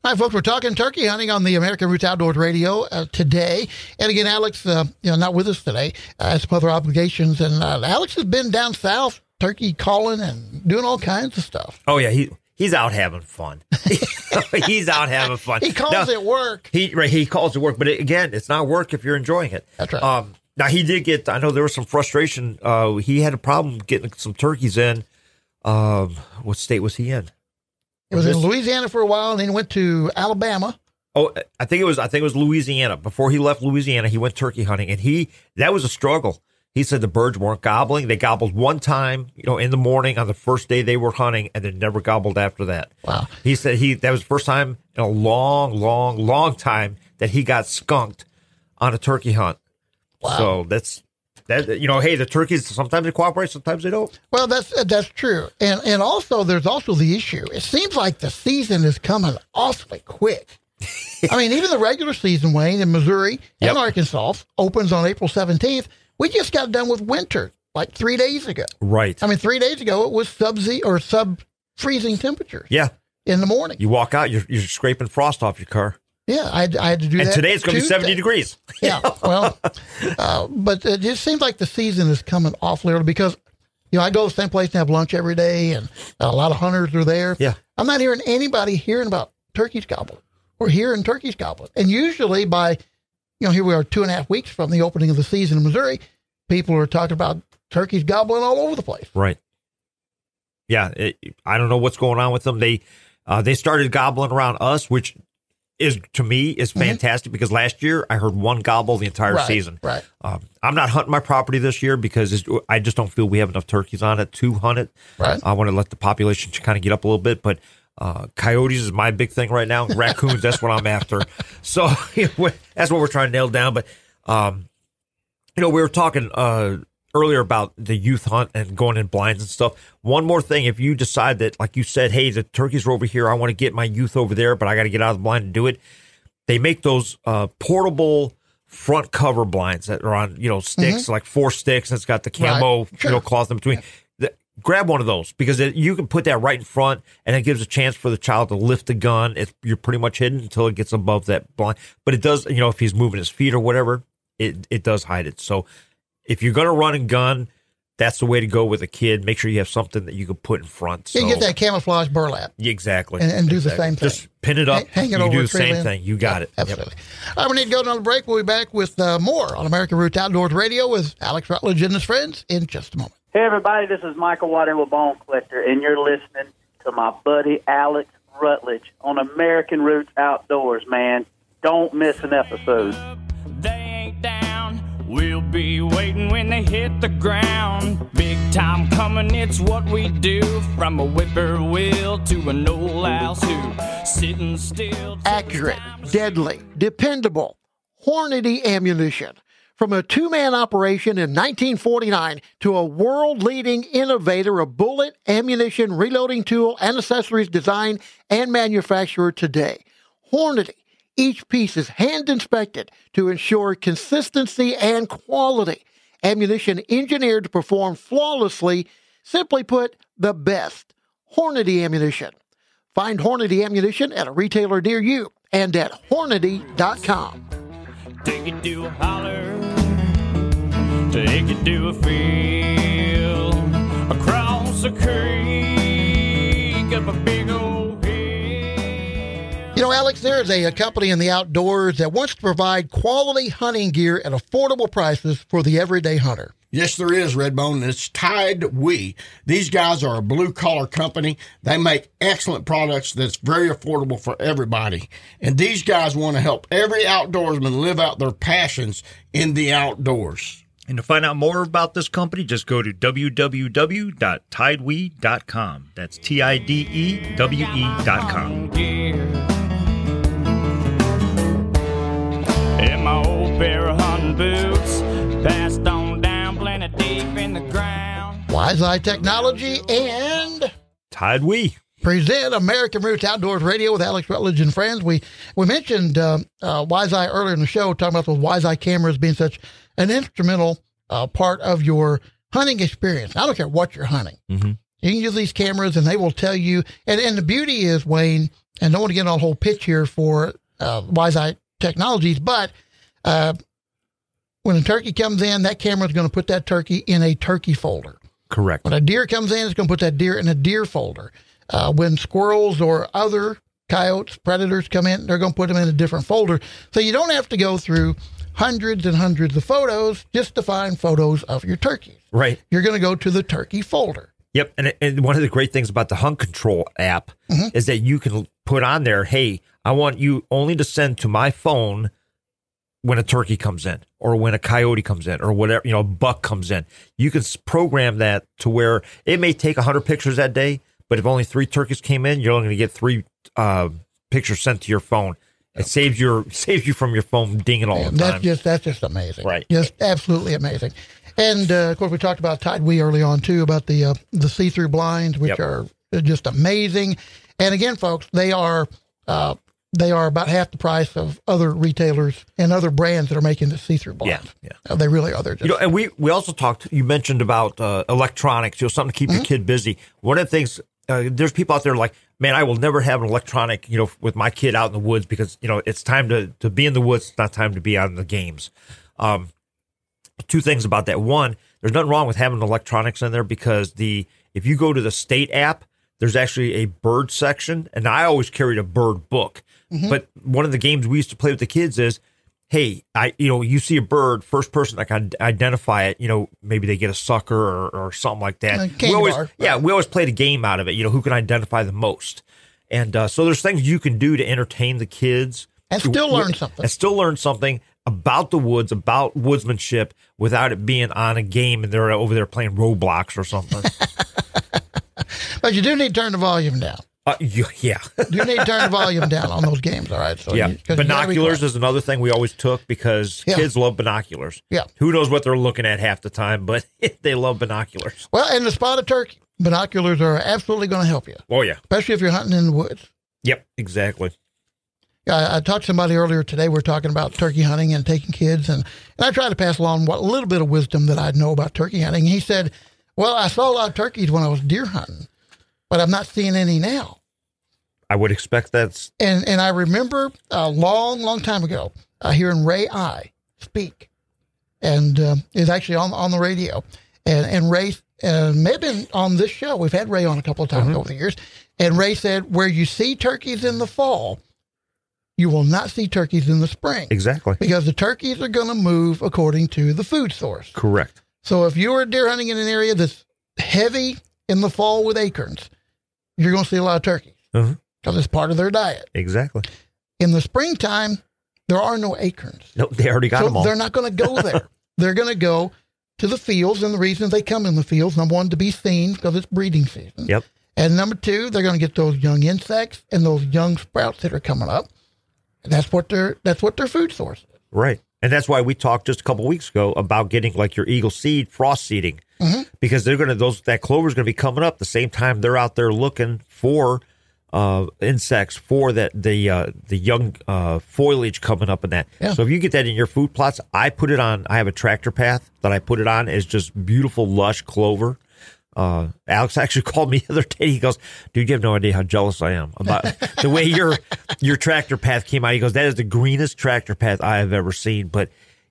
All right, folks, we're talking turkey hunting on the American Roots Outdoors Radio uh, today. And again, Alex, uh, you know, not with us today, uh, has some other obligations. And uh, Alex has been down south, turkey calling and doing all kinds of stuff. Oh yeah, he he's out having fun. he's out having fun. He calls Now, it work. He right, he calls it work, but it, again, it's not work if you're enjoying it. That's right. Um, now he did get. I know there was some frustration. Uh, he had a problem getting some turkeys in. Um, what state was he in? It was in Louisiana for a while, and then he went to Alabama. Oh, I think it was. I think it was Louisiana. Before he left Louisiana, he went turkey hunting, and he that was a struggle. He said the birds weren't gobbling. They gobbled one time, you know, in the morning on the first day they were hunting, and then never gobbled after that. Wow. He said he that was the first time in a long, long, long time that he got skunked on a turkey hunt. Wow. So that's that. You know, hey, the turkeys sometimes they cooperate, sometimes they don't. Well, that's uh, that's true, and and also there's also the issue. It seems like the season is coming awfully quick. I mean, even the regular season, Wayne, in Missouri and Yep. Arkansas, opens on April 17th. We just got done with winter like three days ago. Right. I mean, three days ago it was sub z or sub freezing temperatures yeah. in the morning. You walk out, you're you're scraping frost off your car, Yeah, I, had- I had to do and that. today it's going to be seventy degrees. yeah, well, uh, but it just seems like the season is coming awfully early because, you know, I go to the same place and have lunch every day, and a lot of hunters are there. Yeah. I'm not hearing anybody hearing about turkeys gobbling. We're hearing turkeys gobbling, and usually by, you know, here we are two and a half weeks from the opening of the season in Missouri, people are talking about turkeys gobbling all over the place. Right. Yeah, it, I don't know what's going on with them. They uh, they started gobbling around us, which is to me is fantastic because last year I heard one gobble the entire Mm-hmm. Right, season. right. Um, I'm not hunting my property this year because it's, I just don't feel we have enough turkeys on it to hunt it. Right. I want to let the population kind of get up a little bit, but uh, coyotes is my big thing right now. Raccoons, that's what I'm after. So that's what we're trying to nail down. But um, you know, we were talking uh, earlier about the youth hunt and going in blinds and stuff. One more thing, if you decide that, like you said, hey, the turkeys are over here, I want to get my youth over there, but I got to get out of the blind and do it. They make those uh, portable front cover blinds that are on, you know, sticks, like four sticks, and it's got the camo, Right. Sure. you know, cloth in between. The- grab one of those because it, you can put that right in front, and it gives a chance for the child to lift the gun. It's, you're pretty much hidden until it gets above that blind, but it does, you know, if he's moving his feet or whatever, it it does hide it. So if you're gonna run and gun, that's the way to go with a kid. Make sure you have something that you can put in front. You So, can get that camouflage burlap. Exactly, And- and do the same thing. Just pin it up. Hang- hang it you over do the same limb. thing. You got it. Yep. Absolutely. All right, we need to go to another break. We'll be back with uh, more on American Roots Outdoors Radio with Alex Rutledge and his friends in just a moment. Hey, everybody, this is Michael Waddell with Bone Collector, and you're listening to my buddy Alex Rutledge on American Roots Outdoors, man. Don't miss an episode. They ain't down. We'll be waiting when they hit the ground. Big time coming, it's what we do. From a whippoorwill to an old house who sitting still. accurate, deadly, dependable, Hornady ammunition. From a two man operation in 1949 to a world leading innovator of bullet, ammunition, reloading tool, and accessories design and manufacturer today. Hornady. Each piece is hand inspected to ensure consistency and quality. Ammunition engineered to perform flawlessly. Simply put, the best. Hornady ammunition. Find Hornady ammunition at a retailer near you and at Hornady.com. Take it to a holler. Take it to a field. Across a creek up a big old hill. You know, Alex, there is a, a company in the outdoors that wants to provide quality hunting gear at affordable prices for the everyday hunter. Yes, there is, Redbone, and it's Tide We. These guys are a blue collar company. They make excellent products that's very affordable for everybody. And these guys want to help every outdoorsman live out their passions in the outdoors. And to find out more about this company, just go to www.tidewe.com. That's T I D E W E.com. gear. In my old pair of hunting boots, passed on down plenty deep in the ground. Wise Eye Technology and TideWe. Present American Roots Outdoors Radio with Alex Rutledge and friends. We we mentioned um, uh, Wise Eye earlier in the show, talking about those Wise Eye cameras being such an instrumental uh, part of your hunting experience. I don't care what you're hunting. Mhm. You can use these cameras, and they will tell you. And and the beauty is, Wayne, and don't want to get on a whole pitch here for uh, Wise Eye Technologies, but uh, when a turkey comes in, that camera is going to put that turkey in a turkey folder. Correct. When a deer comes in, it's going to put that deer in a deer folder. Uh, when squirrels or other coyotes, predators come in, they're going to put them in a different folder. So you don't have to go through hundreds and hundreds of photos just to find photos of your turkeys. Right. You're going to go to the turkey folder. Yep. And, and one of the great things about the Hunt Control app Mm-hmm. is that you can put on there, hey, I want you only to send to my phone when a turkey comes in or when a coyote comes in or whatever, you know, a buck comes in. You can program that to where it may take 100 pictures that day, but if only three turkeys came in, you're only going to get three uh, pictures sent to your phone. It saves your saves you from your phone dinging all the that's just that's just amazing. Right. Just absolutely amazing. And uh, of course, we talked about TideWe early on too about the uh, the see through blinds, which Yep. are just amazing. And again, folks, they are uh, they are about half the price of other retailers and other brands that are making the see through blinds. yeah. Uh, they really are. They're just You know, and we we also talked. You mentioned about uh, electronics. You know, something to keep your kid busy. One of the things. Uh, there's people out there like, man, I will never have an electronic. You know, with my kid out in the woods because you know it's time to to be in the woods. It's not time to be on the games. Um, two things about that. One, there's nothing wrong with having electronics in there because the if you go to the state app, there's actually a bird section, and I always carried a bird book. But one of the games we used to play with the kids is, hey, I you know you see a bird, first person that can identify it. You know, maybe they get a sucker or, or something like that. We always, bar. yeah, we always play the game out of it. You know, who can identify the most. And uh, so there's things you can do to entertain the kids And still learn something. and still learn something about the woods, about woodsmanship, without it being on a game and they're over there playing Roblox or something. But you do need to turn the volume down. Uh, you- yeah, You need to turn the volume down on those games. All right. So yeah. you- 'cause you gotta be Binoculars is another thing we always took because Yeah. kids love binoculars. Yeah. Who knows what they're looking at half the time, but they love binoculars. Well, and the spotted turkey binoculars are absolutely going to help you, Oh yeah. especially if you're hunting in the woods. Yep. Exactly. I, I talked to somebody earlier today. We are talking about turkey hunting and taking kids, and, and I tried to pass along what a little bit of wisdom that I know about turkey hunting. He said, "Well, I saw a lot of turkeys when I was deer hunting, but I'm not seeing any now." I would expect that's And and I remember a long, long time ago uh, hearing Ray Eye speak, and um, is actually on on the radio, and and Ray uh, may have been on this show. We've had Ray on a couple of times over the years, and Ray said, "Where you see turkeys in the fall, you will not see turkeys in the spring." exactly because the turkeys are going to move according to the food source. correct. So if you are deer hunting in an area that's heavy in the fall with acorns, you're going to see a lot of turkeys uh-huh. because it's part of their diet. Exactly. In the springtime, there are no acorns. No, they already got so them all. they're not going to go there. they're going to go to the fields, and the reason they come in the fields, number one, to be seen because it's breeding season. Yep. And number two, they're going to get those young insects and those young sprouts that are coming up. And that's what their that's what their food source is. Right. And that's why we talked just a couple weeks ago about getting like your eagle seed frost seeding because they're going to those that clover is going to be coming up the same time they're out there looking for uh, insects for that the uh, the young uh, foliage coming up in that. Yeah. So if you get that in your food plots, I put it on. I have a tractor path that I put it on. It's just beautiful lush clover. Uh, Alex actually called me the other day. He goes, "Dude, you have no idea how jealous I am about the way your your tractor path came out." He goes, "That is the greenest tractor path I have ever seen." But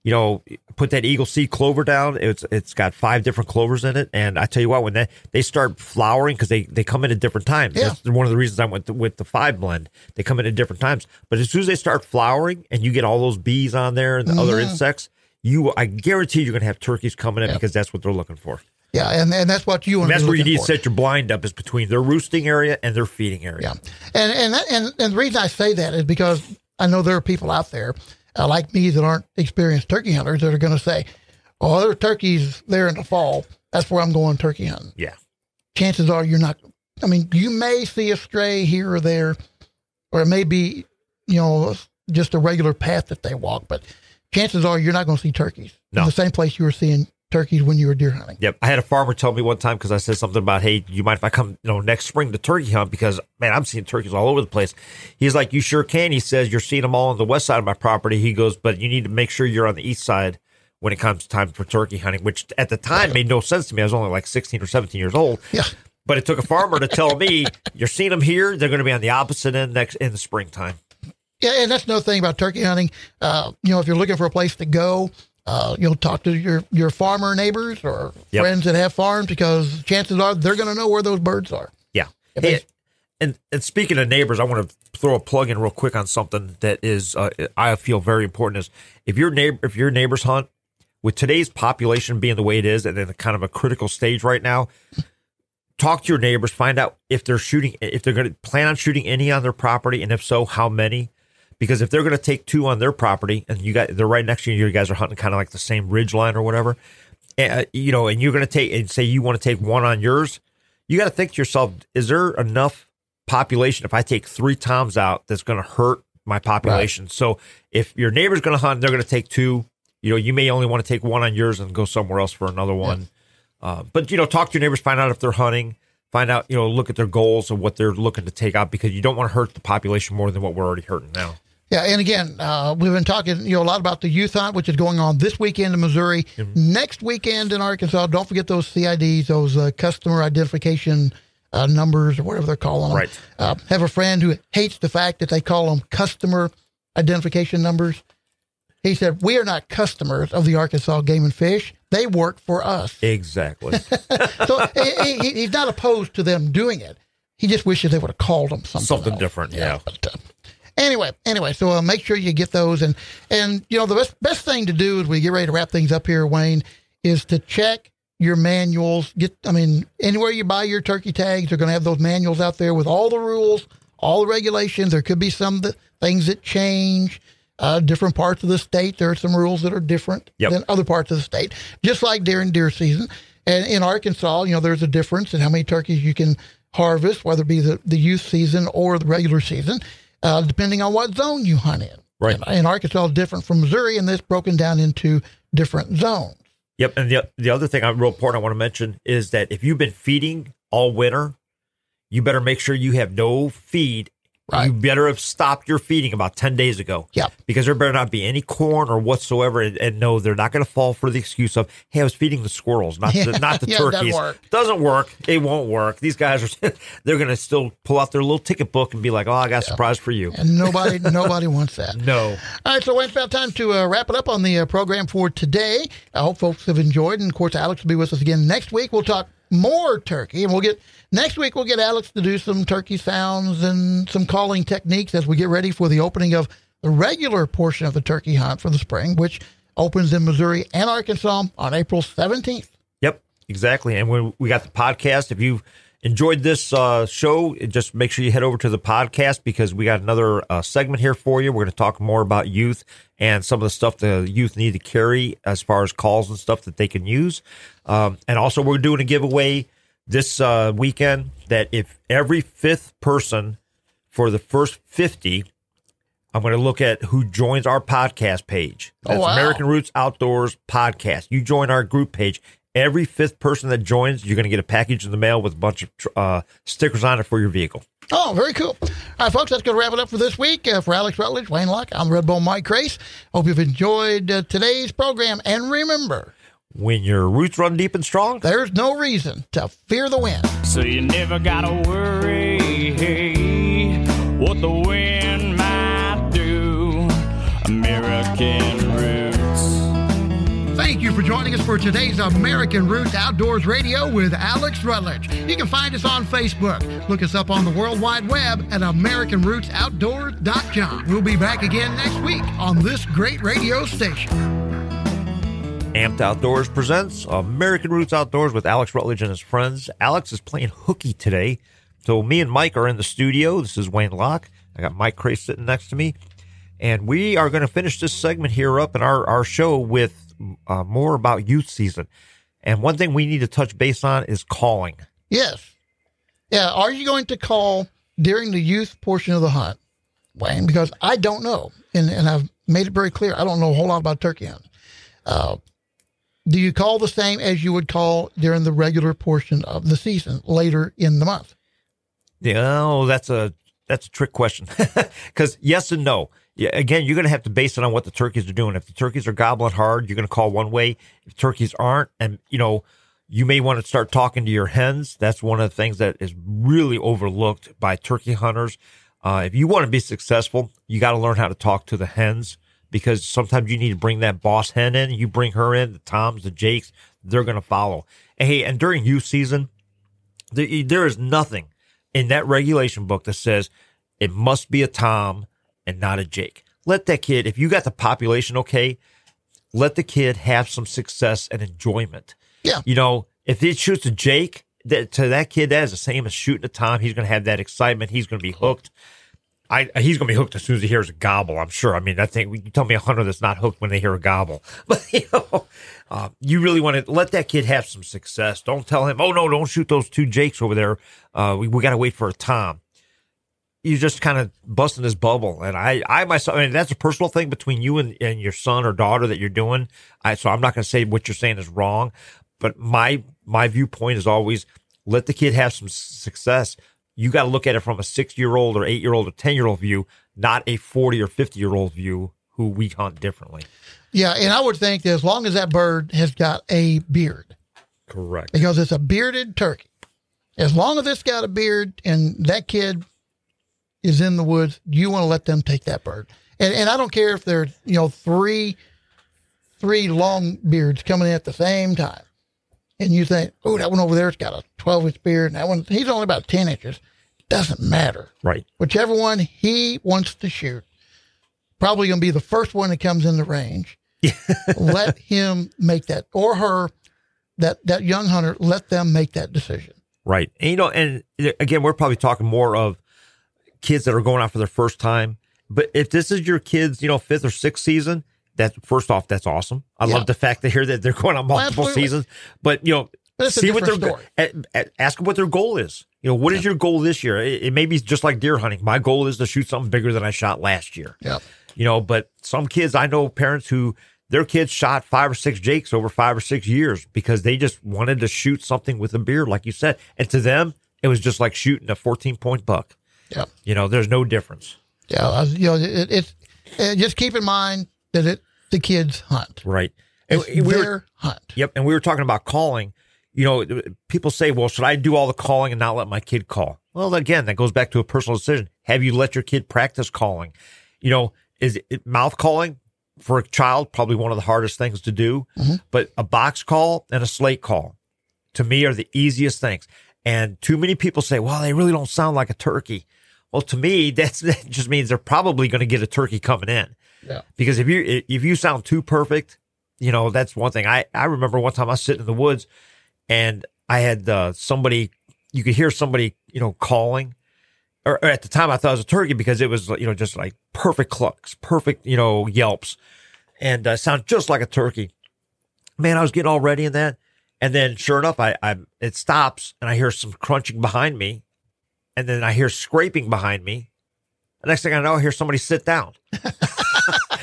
you know, put that eagle seed clover down. It's it's got five different clovers in it, and I tell you what, when they they start flowering because they they come in at different times. Yeah. That's one of the reasons I went to, with the five blend. They come in at different times, but as soon as they start flowering and you get all those bees on there and the other mm-hmm. insects, you I guarantee you're going to have turkeys coming in Yeah. because that's what they're looking for. Yeah, and, and that's what you want And that's where you need for. to set your blind up is between their roosting area and their feeding area. Yeah, and and that, and and the reason I say that is because I know there are people out there uh, like me that aren't experienced turkey hunters that are going to say, "Oh, there are turkeys there in the fall. That's where I'm going turkey hunting." Yeah. Chances are you're not. I mean, you may see a stray here or there, or it may be, you know, just a regular path that they walk, but chances are you're not going to see turkeys No. in the same place you were seeing turkeys when you were deer hunting. Yep. I had a farmer tell me one time because I said something about, hey, you mind if I come, you know, next spring to turkey hunt? Because man, I'm seeing turkeys all over the place. He's like, you sure can. He says you're seeing them all on the west side of my property. He goes, but you need to make sure you're on the east side when it comes time for turkey hunting, which at the time made no sense to me. I was only like 16 or 17 years old. Yeah. But it took a farmer to tell me, you're seeing them here. They're going to be on the opposite end next in the springtime. Yeah, and that's another thing about turkey hunting. Uh, you know, if you're looking for a place to go, uh, you'll talk to your, your farmer neighbors or Yep. friends that have farms because chances are they're going to know where those birds are. Yeah. Hey, and and speaking of neighbors, I want to throw a plug in real quick on something that is uh, I feel very important. Is if your neighbor if your neighbors hunt with today's population being the way it is, and in a kind of a critical stage right now, talk to your neighbors, find out if they're shooting if they're going to plan on shooting any on their property, and if so, how many. Because if they're going to take two on their property, and you got they're right next to you, you guys are hunting kind of like the same ridge line or whatever, uh, you know, and you're going to take and say you want to take one on yours, you got to think to yourself: Is there enough population if I take three toms out that's going to hurt my population? So if your neighbor's going to hunt, they're going to take two. You know, you may only want to take one on yours and go somewhere else for another one. Uh, but you know, talk to your neighbors, find out if they're hunting, find out you know, look at their goals and what they're looking to take out because you don't want to hurt the population more than what we're already hurting now. Yeah, and again, uh, we've been talking, you know, a lot about the youth hunt, which is going on this weekend in Missouri, next weekend in Arkansas. Don't forget those CIDs, those uh, customer identification uh, numbers or whatever they're calling them. Right. Uh, have a friend who hates the fact that they call them customer identification numbers. He said, "We are not customers of the Arkansas Game and Fish. They work for us." Exactly. so he, he, he's not opposed to them doing it. He just wishes they would have called them something, Something different, yeah. But, uh, anyway, anyway, so uh, make sure you get those, and and you know the best best thing to do as we get ready to wrap things up here, Wayne, is to check your manuals. Get, I mean, anywhere you buy your turkey tags, they're going to have those manuals out there with all the rules, all the regulations. There could be some things that change. Uh, different parts of the state, there are some rules that are different Yep. than other parts of the state, just like during deer season. And in Arkansas, you know, there's a difference in how many turkeys you can harvest, whether it be the, the youth season or the regular season, uh, depending on what zone you hunt in. Right. And, and Arkansas is different from Missouri, and this broken down into different zones. Yep. And the, the other thing I'm real important I want to mention is that if you've been feeding all winter, you better make sure you have no feed. Right. You better have stopped your feeding about 10 days ago. Yeah. Because there better not be any corn or whatsoever. And, and no, they're not going to fall for the excuse of, hey, I was feeding the squirrels, not the, not the Yeah, it doesn't turkeys. work. Doesn't work. It won't work. These guys are, they're going to still pull out their little ticket book and be like, oh, I got a surprise for you. And nobody nobody wants that. No. All right, so Wayne, it's about time to uh, wrap it up on the uh, program for today. I hope folks have enjoyed, and of course, Alex will be with us again next week. We'll talk more turkey, and we'll get next week. We'll get Alex to do some turkey sounds and some calling techniques as we get ready for the opening of the regular portion of the turkey hunt for the spring, which opens in Missouri and Arkansas on April seventeenth. Yep, exactly. And when we got the podcast, if you've enjoyed this uh, show, just make sure you head over to the podcast because we got another uh, segment here for you. We're going to talk more about youth and some of the stuff the youth need to carry as far as calls and stuff that they can use. Um, and also, we're doing a giveaway this uh, weekend that if every fifth person for the first 50 I'm going to look at who joins our podcast page. Oh, wow. American Roots Outdoors Podcast. You join our group page. Every fifth person that joins, you're going to get a package in the mail with a bunch of uh, stickers on it for your vehicle. Oh, very cool. All right, folks, that's going to wrap it up for this week. Uh, for Alex Rutledge, Wayne Lach, I'm Red Bull Mike Crase. Hope you've enjoyed uh, today's program. And remember, When your roots run deep and strong, there's no reason to fear the wind. So you never gotta worry what the wind you for joining us for today's American Roots Outdoors Radio with Alex Rutledge. You can find us on Facebook. Look us up on the World Wide Web at AmericanRootsOutdoors.com. We'll be back again next week on this great radio station. Amped Outdoors presents American Roots Outdoors with Alex Rutledge and his friends. Alex is playing hooky today. So me and Mike are in the studio. This is Wayne Lach. I got Mike Crase sitting next to me. And we are going to finish this segment here up in our, our show with uh, more about youth season. And one thing we need to touch base on is calling. Yes. Yeah. Are you going to call during the youth portion of the hunt, Wayne? Because I don't know. And, and I've made it very clear. I don't know a whole lot about turkey hunting. Uh, do you call the same as you would call during the regular portion of the season later in the month? Yeah, oh, that's a that's a trick question. Because yes and no. Yeah, again, you're going to have to base it on what the turkeys are doing. If the turkeys are gobbling hard, you're going to call one way. If turkeys aren't, and you know, you may want to start talking to your hens. That's one of the things that is really overlooked by turkey hunters. Uh, if you want to be successful, you got to learn how to talk to the hens because sometimes you need to bring that boss hen in. You bring her in, the Toms, the Jakes, they're going to follow. And hey, and during youth season, there, there is nothing in that regulation book that says it must be a Tom and not a Jake. Let that kid, if you got the population okay, let the kid have some success and enjoyment. Yeah. You know, if it shoots a Jake, that to that kid, that is the same as shooting a Tom. He's going to have that excitement. He's going to be hooked. I, he's going to be hooked as soon as he hears a gobble. I'm sure. I mean, I think you tell me a hunter that's not hooked when they hear a gobble, but you know, uh, you really want to let that kid have some success. Don't tell him, oh no, don't shoot those two Jakes over there. Uh, we, we got to wait for a Tom. You're just kind of busting this bubble. And I, I myself, I mean, that's a personal thing between you and, and your son or daughter that you're doing. I, so I'm not going to say what you're saying is wrong, but my, my viewpoint is always let the kid have some success you got to look at it from a six year old or eight year old or 10 year old view, not a 40 or 50 year old view who we hunt differently. Yeah. And I would think that as long as that bird has got a beard, Correct. because it's a bearded turkey, as long as it's got a beard and that kid is in the woods, you want to let them take that bird. And, and I don't care if there's, you know, three, three long beards coming in at the same time. And you think, oh, that one over there's got a 12 inch beard. And that one, he's only about 10 inches. Doesn't matter. Right. Whichever one he wants to shoot, probably going to be the first one that comes in the range. let him make that, or her, that that young hunter. Let them make that decision. Right. And, you know, and again, we're probably talking more of kids that are going out for their first time. But if this is your kids, you know, fifth or sixth season, that first off, that's awesome. I Yeah. love the fact to hear that they're going on multiple absolutely. seasons. But you know, But see what their different go- a- a- ask them what their goal is. You know, what is your goal this year? It, it may be just like deer hunting. My goal is to shoot something bigger than I shot last year. Yep. You know, but some kids I know parents who their kids shot five or six jakes over five or six years because they just wanted to shoot something with a beard, like you said. And to them, it was just like shooting a 14 point buck. Yep. You know, there's no difference. Yeah. You know, it, it's uh, just keep in mind that it the kids hunt. Right. It's And we their were, hunt. yep. And we were talking about calling. You know, people say, well, should I do all the calling and not let my kid call? Well, again, that goes back to a personal decision. Have you let your kid practice calling? You know, is it mouth calling for a child probably one of the hardest things to do? But a box call and a slate call to me are the easiest things. And too many people say, well, they really don't sound like a turkey. Well, to me, that's, that just means they're probably going to get a turkey coming in. Yeah. Because if you if you sound too perfect, you know that's one thing. I I remember one time I was sitting in the woods, and I had uh, somebody. You could hear somebody, you know, calling. Or, or at the time, I thought it was a turkey because it was, you know, just like perfect clucks, perfect, you know, yelps, and uh, sound just like a turkey. Man, I was getting all ready in that, and then sure enough, I, I it stops, and I hear some crunching behind me, and then I hear scraping behind me. The next thing I know, I hear somebody sit down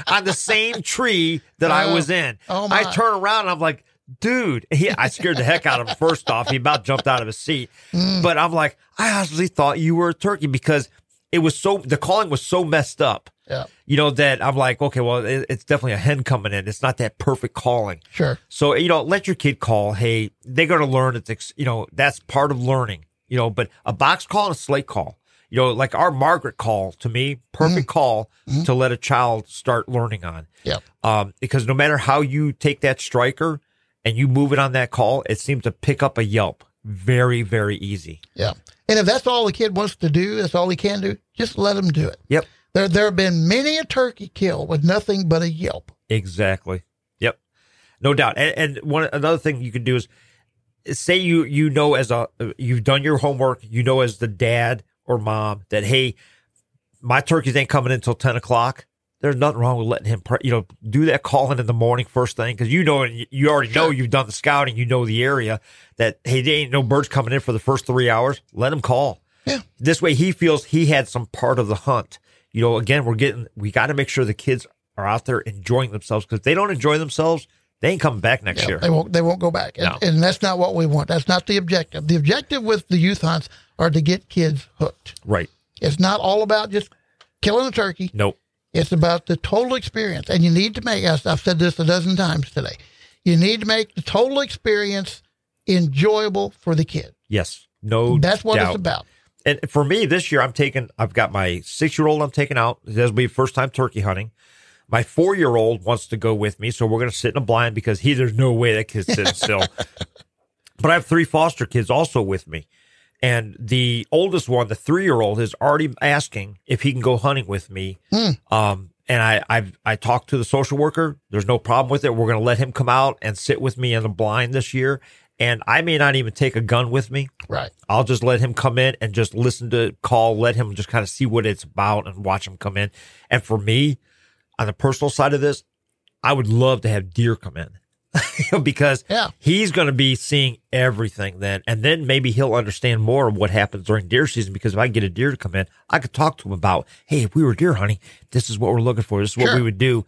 on the same tree that I was in. Oh, my. I turn around and I'm like, dude, he, I scared the heck out of him. First off, he about jumped out of his seat, Mm. but I'm like, I honestly thought you were a turkey because it was so the calling was so messed up. Yeah. You know that I'm like, okay, well, it, it's definitely a hen coming in. It's not that perfect calling. Sure. So, you know, let your kid call. Hey, they're going to learn. It's, you know, that's part of learning, you know, but a box call and a slate call, you know, like our Margaret call to me, perfect call to let a child start learning on. Yep. Um, because no matter how you take that striker and you move it on that call, it seems to pick up a yelp very, very easy. Yeah. And if that's all the kid wants to do, that's all he can do, just let him do it. Yep. There, there have been many a turkey kill with nothing but a yelp. Exactly. Yep. No doubt. And, and one another thing you can do is say you you know as a you've done your homework. You know as the dad or mom that hey, my turkeys ain't coming in until ten o'clock. There's nothing wrong with letting him, pre- you know, do that calling in the morning first thing because you know you already know you've done the scouting. You know the area that hey, there ain't no birds coming in for the first three hours. Let him call. Yeah. This way he feels he had some part of the hunt. You know, again, we're getting, we got to make sure the kids are out there enjoying themselves because if they don't enjoy themselves, they ain't coming back next Yeah, year. They won't. They won't go back, and, No. and that's not what we want. That's not the objective. The objective with the youth hunts are to get kids hooked. Right. It's not all about just killing a turkey. Nope. It's about the total experience, and you need to make. I've I've said this a dozen times today. You need to make the total experience enjoyable for the kid. Yes. No That's what doubt. it's about. And for me this year, I'm taking, I've got my six year old I'm taking out. This will be first time turkey hunting. My four year old wants to go with me. So we're going to sit in a blind because he, there's no way that kid's sitting still. But I have three foster kids also with me. And the oldest one, the three year old, is already asking if he can go hunting with me. Um, and I, I've, I talked to the social worker. There's no problem with it. We're going to let him come out and sit with me in the blind this year. And I may not even take a gun with me. Right. I'll just let him come in and just listen to call, let him just kind of see what it's about and watch him come in. And for me, on the personal side of this, I would love to have deer come in because Yeah. he's going to be seeing everything then. And then maybe he'll understand more of what happens during deer season because if I get a deer to come in, I could talk to him about, hey, if we were deer hunting, this is what we're looking for. This is what Sure. we would do.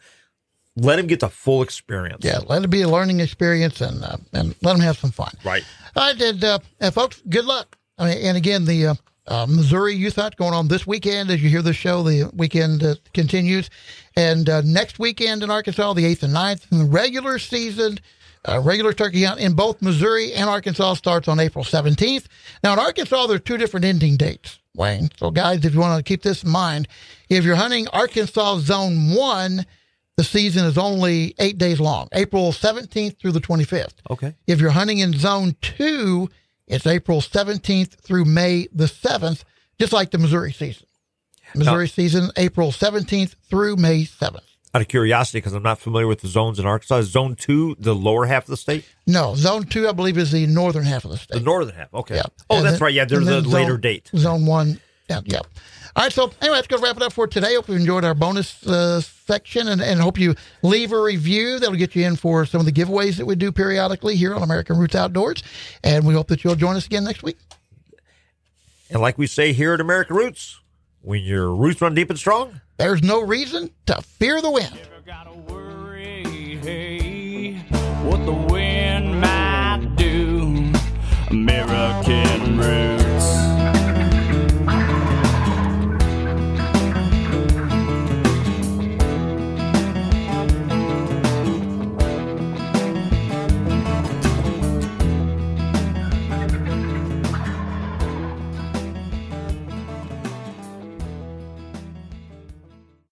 Let him get the full experience. Yeah. Let it be a learning experience, and uh, and let him have some fun. Right. I did, uh, and folks, good luck. I mean, and again, the uh, uh, Missouri Youth Hunt going on this weekend. As you hear the show, the weekend uh, continues, and uh, next weekend in Arkansas, the eighth and 9th, and the regular season. Uh, regular turkey hunt in both Missouri and Arkansas starts on April 17th. Now, in Arkansas, there are two different ending dates, Wayne. So, guys, if you want to keep this in mind, if you're hunting Arkansas Zone 1, the season is only eight days long, April 17th through the 25th. Okay. If you're hunting in zone two, it's April 17th through May the 7th, just like the Missouri season. Missouri season, April 17th through May 7th. Out of curiosity, because I'm not familiar with the zones in Arkansas, is zone two the lower half of the state? No, zone two, I believe, is the northern half of the state. The northern half. Okay. Yeah. Oh, And that's then- right. Yeah, there's a then later zone- date. Zone one Yeah, yeah. All right, so anyway, that's going to wrap it up for today. Hope you enjoyed our bonus uh, section and, and hope you leave a review. That'll get you in for some of the giveaways that we do periodically here on American Roots Outdoors. And we hope that you'll join us again next week. And like we say here at American Roots, when your roots run deep and strong, there's no reason to fear the wind. Never gotta worry, hey, what the wind